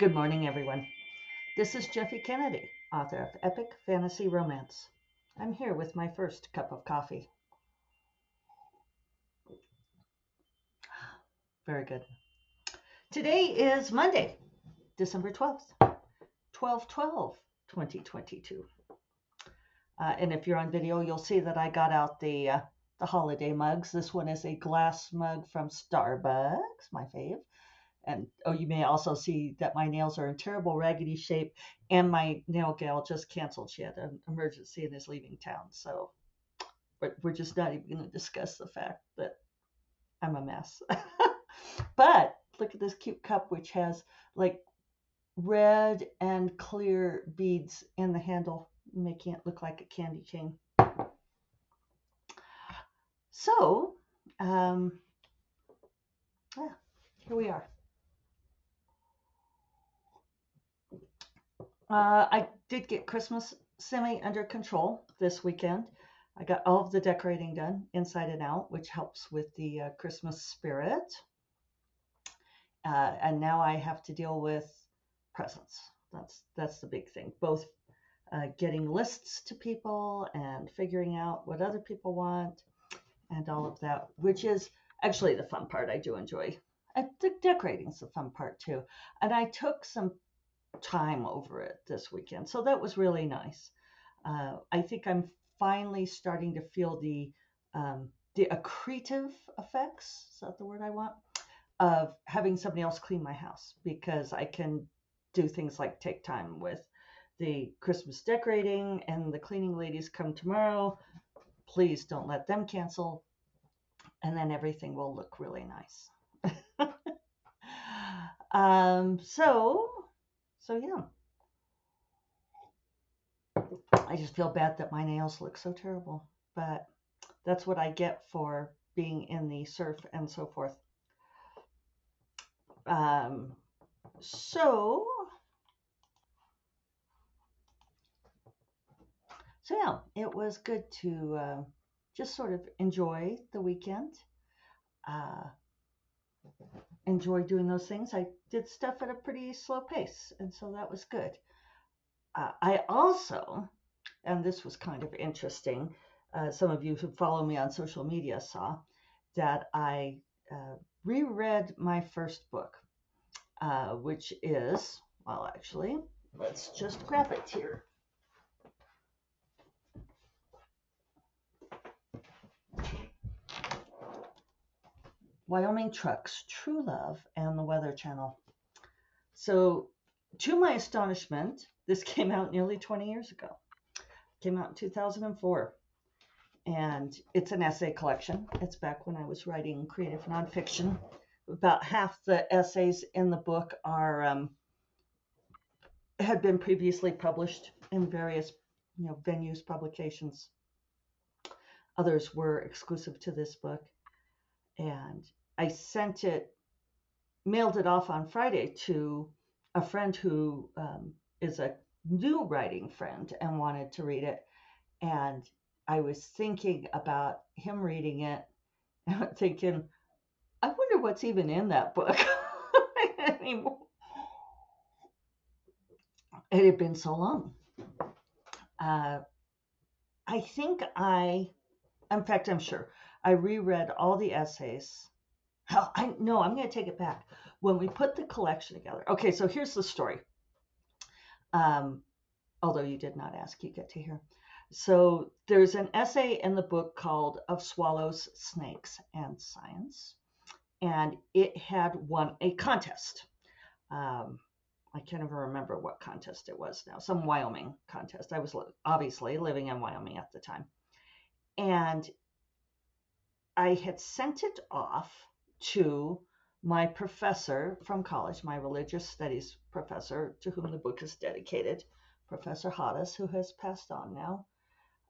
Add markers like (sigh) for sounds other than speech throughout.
Good morning, everyone. This is Jeffe Kennedy, author of Epic Fantasy Romance. I'm here with my first cup of coffee. Very good. Today is Monday, December 12th, 12 12 2022. Uh, and if you're on video, you'll see that I got out the uh, the holiday mugs. This one is a glass mug from Starbucks, my fave and oh, you may also see that my nails are in terrible raggedy shape, and my nail gal just canceled. She had an emergency and is leaving town. So we're just not even going to discuss the fact that I'm a mess. (laughs) but look at this cute cup, which has like red and clear beads in the handle, making it look like a candy cane. So, um, yeah, here we are. Uh, I did get Christmas semi under control this weekend. I got all of the decorating done inside and out, which helps with the uh, Christmas spirit. Uh, and now I have to deal with presents. That's that's the big thing. Both uh, getting lists to people and figuring out what other people want, and all of that, which is actually the fun part. I do enjoy. I, decorating is the fun part too. And I took some time over it this weekend. So that was really nice. Uh, I think I'm finally starting to feel the um, the accretive effects. Is that the word I want? Of having somebody else clean my house because I can do things like take time with the Christmas decorating and the cleaning ladies come tomorrow. Please don't let them cancel. And then everything will look really nice. (laughs) um, so so yeah. I just feel bad that my nails look so terrible, but that's what I get for being in the surf and so forth. Um, so, so yeah, it was good to uh, just sort of enjoy the weekend. Uh, enjoy doing those things. I did stuff at a pretty slow pace, and so that was good. Uh, I also, and this was kind of interesting, uh, some of you who follow me on social media saw that I uh, reread my first book, uh, which is, well, actually, let's just grab it here. Wyoming Trucks, True Love, and the Weather Channel. So, to my astonishment, this (laughs) came out nearly 20 years ago. It came out in 2004. And it's an essay collection. It's back when I was writing creative nonfiction. About half the essays in the book are um, had been previously published in various you know venues, publications. Others were exclusive to this book. And I sent it, mailed it off on Friday to a friend who um, is a new writing friend and wanted to read it. And I was thinking about him reading it and (laughs) thinking, I wonder what's even in that book (laughs) anymore. It had been so long. Uh, I think I, in fact, I'm sure I reread all the essays Hell, I no, I'm going to take it back. When we put the collection together. Okay, so here's the story. Um, although you did not ask, you get to hear. So there's an essay in the book called Of Swallows, Snakes, and Science, and it had won a contest. Um, I can't even remember what contest it was now, some Wyoming contest. I was obviously living in Wyoming at the time. And I had sent it off to my professor from college, my religious studies professor, to whom the book is dedicated, Professor Hoddes, who has passed on now.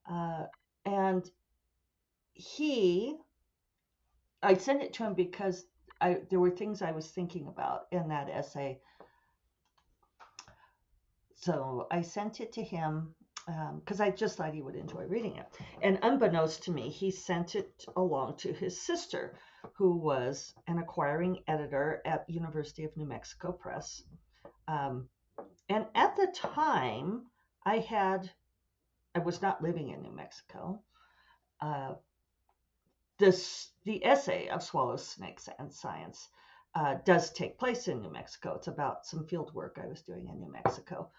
Uh, and he, I sent it to him because I, there were things I was thinking about in that essay. So I sent it to him because um, I just thought he would enjoy reading it. And unbeknownst to me, he sent it along to his sister, who was an acquiring editor at University of New Mexico Press. Um, and at the time, I had, I was not living in New Mexico. Uh, this, the essay of Swallows, Snakes, and Science uh, does take place in New Mexico. It's about some field work I was doing in New Mexico.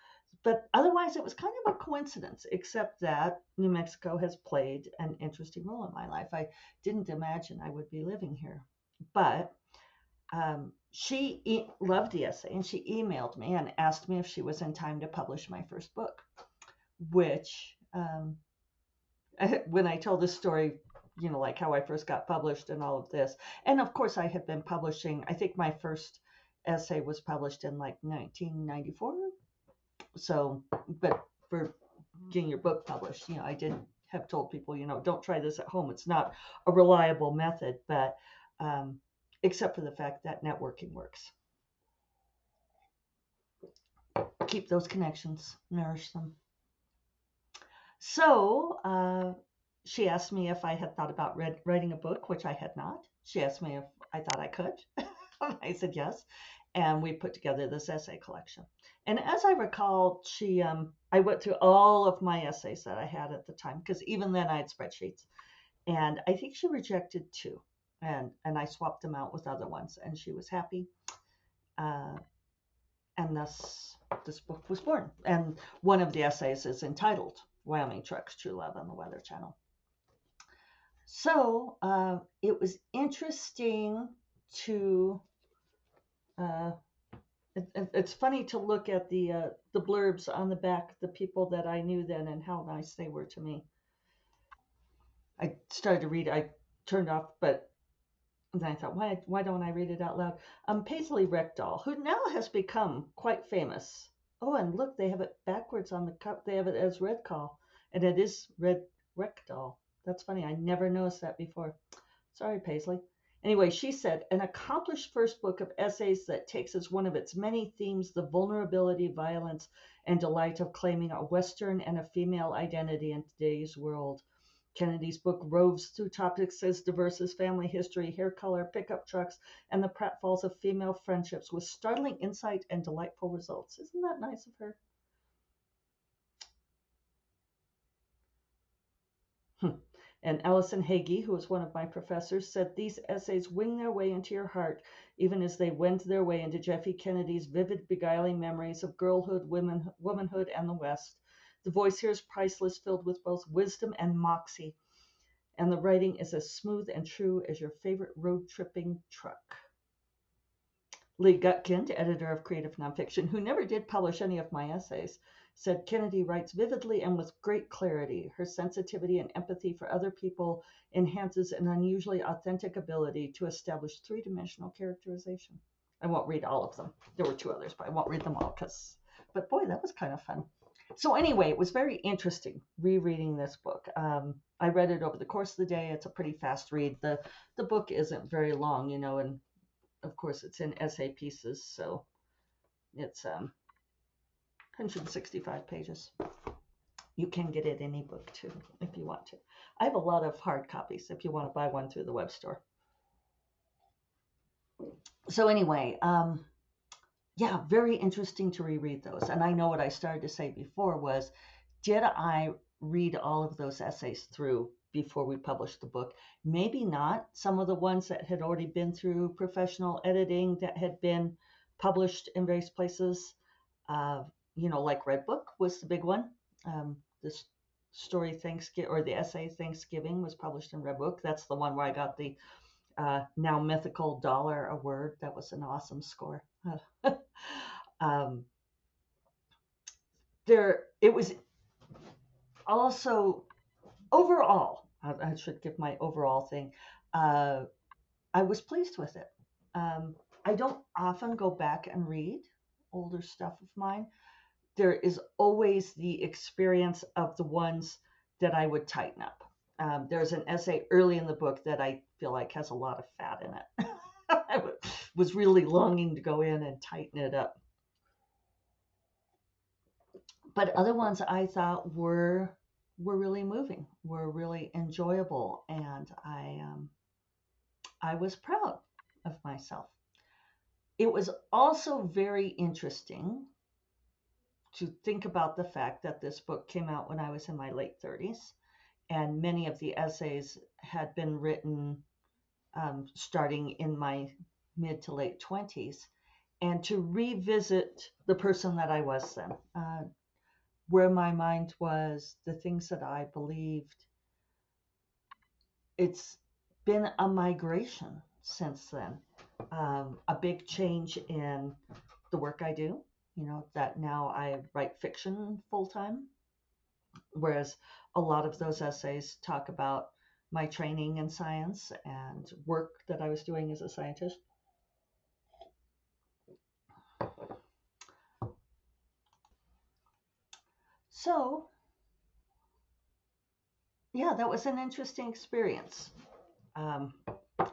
But otherwise, it was kind of a coincidence, except that New Mexico has played an interesting role in my life. I didn't imagine I would be living here. But um, she e- loved the essay and she emailed me and asked me if she was in time to publish my first book, which, um, (laughs) when I tell this story, you know, like how I first got published and all of this. And of course, I had been publishing, I think my first essay was published in like 1994. So, but for getting your book published, you know, I did have told people, you know, don't try this at home. It's not a reliable method, but um, except for the fact that networking works. Keep those connections, nourish them. So, uh, she asked me if I had thought about read, writing a book, which I had not. She asked me if I thought I could. (laughs) I said yes. And we put together this essay collection. And as I recall, she, um, I went through all of my essays that I had at the time because even then I had spreadsheets. And I think she rejected two, and and I swapped them out with other ones, and she was happy. Uh, and thus, this book was born. And one of the essays is entitled "Wyoming Trucks: True Love" on the Weather Channel. So uh, it was interesting to. Uh, it, it's funny to look at the uh, the blurbs on the back, the people that I knew then, and how nice they were to me. I started to read. I turned off, but then I thought, why why don't I read it out loud? Um, Paisley Rekdal, who now has become quite famous. Oh, and look, they have it backwards on the cup. They have it as Red Call, and it is Red Rekdal. That's funny. I never noticed that before. Sorry, Paisley. Anyway, she said, an accomplished first book of essays that takes as one of its many themes the vulnerability, violence, and delight of claiming a Western and a female identity in today's world. Kennedy's book roves through topics as diverse as family history, hair color, pickup trucks, and the pratfalls of female friendships with startling insight and delightful results. Isn't that nice of her? Hmm. And Alyson Hagy, who was one of my professors, said these essays wing their way into your heart, even as they wend their way into Jeffe Kennedy's vivid, beguiling memories of girlhood, women, womanhood, and the West. The voice here is priceless, filled with both wisdom and moxie, and the writing is as smooth and true as your favorite road tripping truck. Lee Gutkind, editor of Creative Nonfiction, who never did publish any of my essays, said Kennedy writes vividly and with great clarity. Her sensitivity and empathy for other people enhances an unusually authentic ability to establish three dimensional characterization. I won't read all of them. There were two others, but I won't read them all because, but boy, that was kind of fun. So, anyway, it was very interesting rereading this book. Um, I read it over the course of the day. It's a pretty fast read. The, the book isn't very long, you know, and of course it's in essay pieces, so it's um, 165 pages. You can get it in ebook too if you want to. I have a lot of hard copies if you want to buy one through the web store. So anyway, um, yeah, very interesting to reread those. And I know what I started to say before was, did I read all of those essays through before we published the book? Maybe not. Some of the ones that had already been through professional editing that had been published in various places. Uh, you know, like Redbook was the big one. Um, this story Thanksgiving or the essay Thanksgiving was published in Redbook. That's the one where I got the uh, now mythical dollar award. That was an awesome score. (laughs) um, there, it was also overall. I, I, should give my overall thing. Uh, I was pleased with it. Um, I don't often go back and read older stuff of mine there is always the experience of the ones that I would tighten up. Um, there's an essay early in the book that I feel like has a lot of fat in it. (laughs) I was really longing to go in and tighten it up. But other ones I thought were were really moving, were really enjoyable, and I um, I was proud of myself it was also very interesting to think about the fact that this book came out when I was in my late 30s, and many of the essays had been written um, starting in my mid to late 20s, and to revisit the person that I was then, uh, where my mind was, the things that I believed. It's been a migration since then, um, a big change in the work I do you know, that now I write fiction full time. Whereas a lot of those essays talk about my training in science and work that I was doing as a scientist. So, yeah, that was an interesting experience. Um,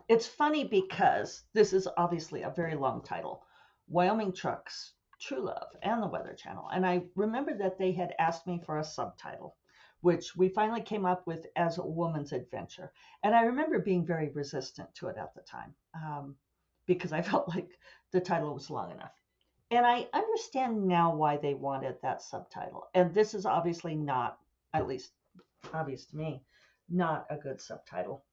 it's funny because this is obviously a very long title Wyoming Trucks True Love and the Weather Channel. And I remember that they had asked me for a subtitle, which we finally came up with as a woman's adventure. And I remember being very resistant to it at the time um, because I (laughs) felt like the title was long enough. And I understand now why they wanted that subtitle. And this is obviously not, at least obvious to me, not a good subtitle.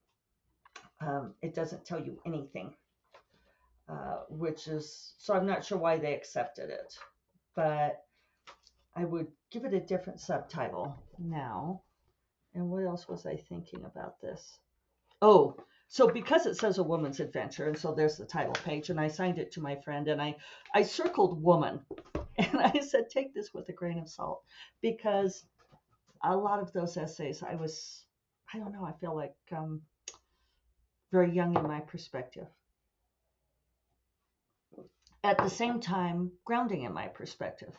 Um, it doesn't tell you anything uh, which is so I'm not sure why they accepted it, but I would give it a different subtitle now. And what else was I thinking about this? Oh, so because it says a woman's adventure, and so there's the title page, and I signed it to my friend, and I I circled woman, (laughs) and I said take this with a grain of salt because a lot of those essays I was I don't know I feel like um, very young in my perspective at the same time grounding in my perspective.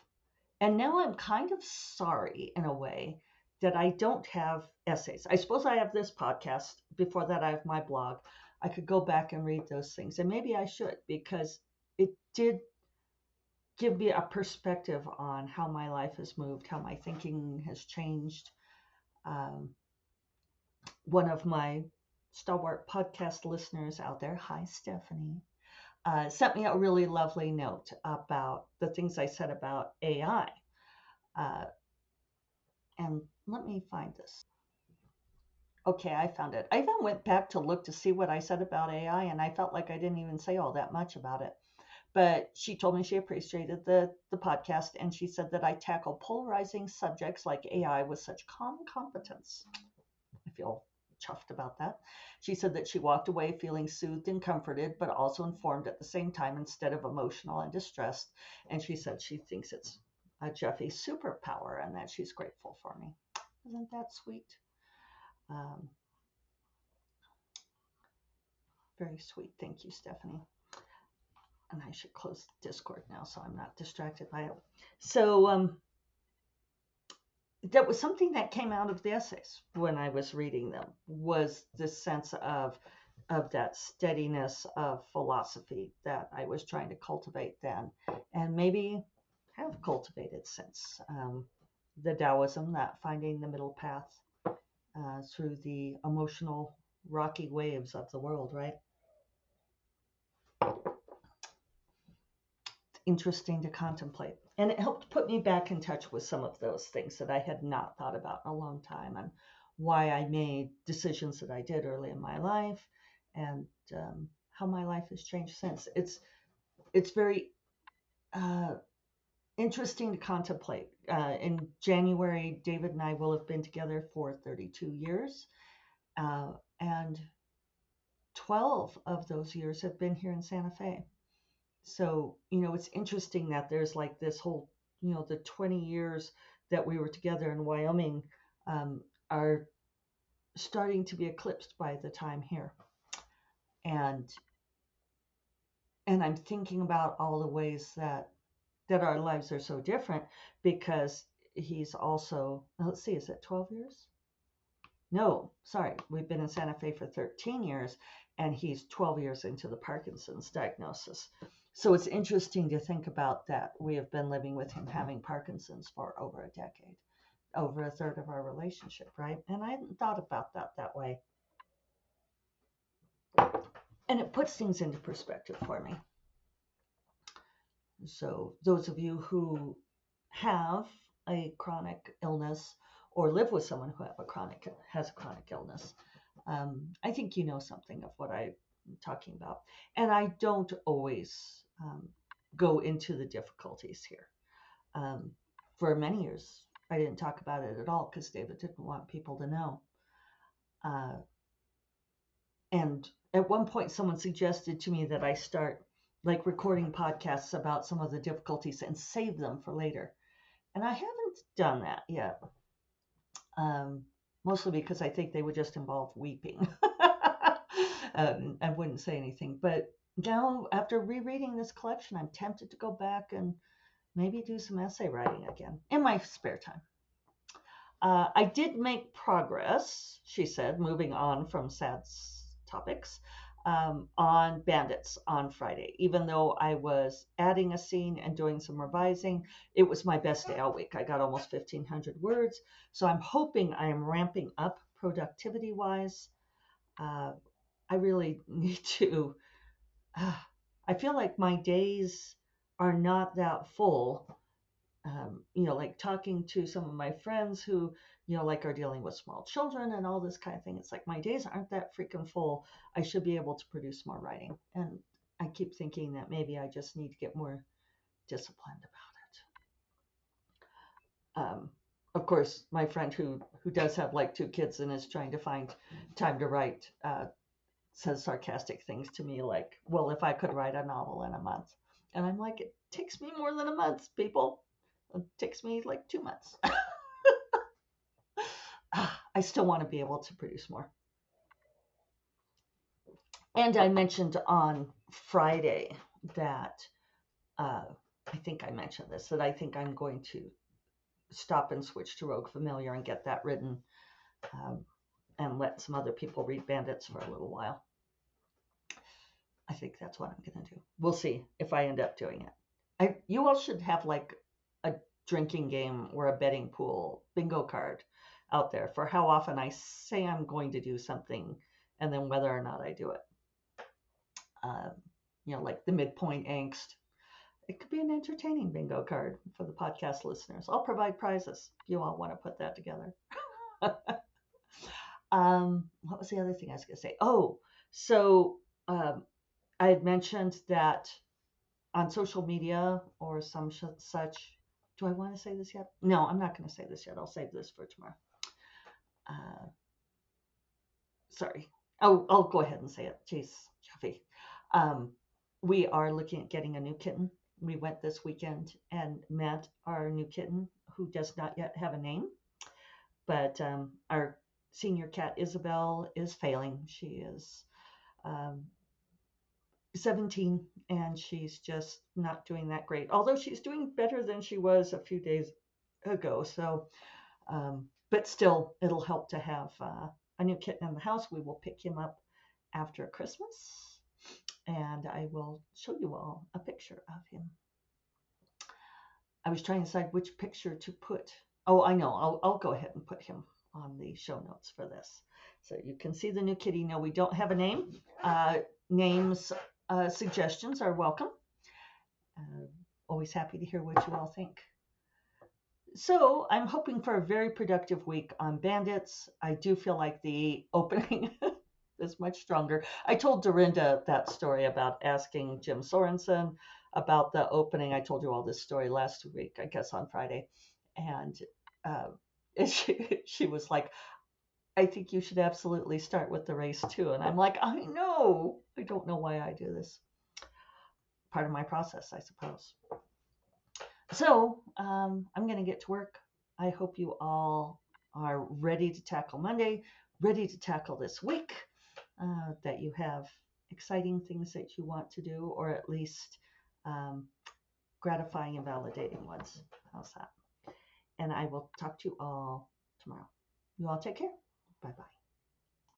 And now I'm kind of sorry in a way that I don't have essays. I suppose I have this podcast. Before that, I have my blog. I could go back and read those things. And maybe I should because it did give me a perspective on how my life has moved, how my thinking has changed. Um, one of my stalwart podcast listeners out there, hi, Stephanie uh, sent me a really lovely note about the things I said about AI. Uh, and let me find this. Okay, I found it. I even went back to look to see what I said about AI, and I felt like I didn't even say all that much about it. But she told me she appreciated the, the podcast, and she said that I tackle polarizing subjects like AI with such calm competence. I feel chuffed about that. She said that she walked away feeling soothed and comforted, but also informed at the same time instead of emotional and distressed. And she said she thinks it's a Jeffe superpower and that she's grateful for me. Isn't that sweet? Um, very sweet. Thank you, Stephanie. And I should close Discord now so I'm not distracted by it. So, um, that was something that came out of the essays when I was reading them was this sense of of that steadiness of philosophy that I was trying to cultivate then, and maybe have cultivated since. Um, the Taoism, that finding the middle path uh, through the emotional rocky waves of the world, right? Interesting to contemplate. And it helped put me back in touch with some of those things that I had not thought about in a long time and why I made decisions that I did early in my life and um, how my life has changed since. It's it's very uh, interesting to contemplate. Uh, in January, David and I will have been together for 32 years, uh, and 12 of those years have been here in Santa Fe so you know it's interesting that there's like this whole you know the 20 years that we were together in wyoming um, are starting to be eclipsed by the time here. And and i'm thinking about all the ways that that our lives are so different because he's also let's see is it 12 years? No sorry we've been in santa fe for 13 years and he's 12 years into the parkinson's diagnosis so it's interesting to think about that. We have been living with him having Parkinson's for over a decade, over a third of our relationship, right? And I hadn't thought about that that way. And it puts things into perspective for me. so, those of you who have a chronic illness or live with someone who have a chronic has a chronic illness, um, I think you know something of what I'm talking about. And I don't always um, go into the difficulties here. Um, for many years, I didn't talk about it at all because David didn't want people to know. Uh, and at one point, someone suggested to me that I start like recording podcasts about some of the difficulties and save them for later. And I haven't done that yet. Um, mostly because I think they would just involve weeping. (laughs) um, I wouldn't say anything. But now, after rereading this collection, I'm tempted to go back and maybe do some essay writing again in my spare time. Uh, I did make progress, she said, moving on from sad topics um, on Bandits on Friday. Even though I was adding a scene and doing some revising, it was my best day all week. I got almost 1,500 words. So I'm hoping I am ramping up productivity wise. Uh, I really (laughs) need to. Uh, (sighs) I feel like my days are not that full. Um, you know, like talking to some of my friends who, you know, like are dealing with small children and all this kind of thing. It's like my days aren't that freaking full. I should be able to produce more writing. And I keep thinking that maybe I just need to get more disciplined about it. Um, of course, my friend who who does have like two kids and is trying to find time to write uh, says sarcastic things to me like, "Well, if I could write a novel in a month," and I'm like, "It takes me more than a month, people. It takes me like two months." (sighs) I still want to be able to produce more. And I mentioned on Friday that uh, I think I mentioned this that I think I'm going to stop and switch to Rogue Familiar and get that written um, and let some other people read Bandits for a little while. I think that's what I'm going to do. We'll see if I end up doing it. I, you all should have like a drinking game or a betting pool bingo card out there for how often I say I'm going to do something and then whether or not I do it. Um, you know, like the midpoint angst. It could be an entertaining bingo card for the podcast listeners. I'll provide prizes you all want to put that together. (laughs) um, what was the other thing I was going to say? Oh, so um, I had mentioned that on social media or some such. Do I want to say this yet? No, I'm not going to say this yet. I'll save this for tomorrow uh, sorry. Oh, I'll go ahead and say it. Jeez, Jeffe. Um, we are looking at getting a new kitten. We went this weekend and met our new kitten who does not yet have a name, but um, our senior cat Isabel is failing. She is um, 17 and she's just not doing that great, although she's doing better than she was a few days ago. So um, but still, it'll help to have uh, a new kitten in the house. We will pick him up after Christmas, and I will show you all a picture of him. I was trying to decide which picture to put. Oh, I know. I'll, I'll go ahead and put him on the show notes for this. So you can see the new kitty. No, we don't have a name. Uh, names uh, suggestions are welcome. Uh, always happy to hear what you all think. So I'm hoping for a very productive week on Bandits. I do feel like the (laughs) opening (laughs) is much stronger. I told Dorinda that story about asking Jim Sorensen about the opening. I told you all this story last week, I guess on Friday, and uh, (laughs) she she was like, "I think you should absolutely start with the race too." And I'm like, "I know. I don't know why I do this. Part of my process, I suppose." So um, I'm going to get to work. I hope you all are ready to tackle Monday, ready to tackle this week, uh, that you have exciting things that you want to do, or at least um, gratifying and validating ones. How's that? And I will talk to you all tomorrow. You all take care. Bye bye.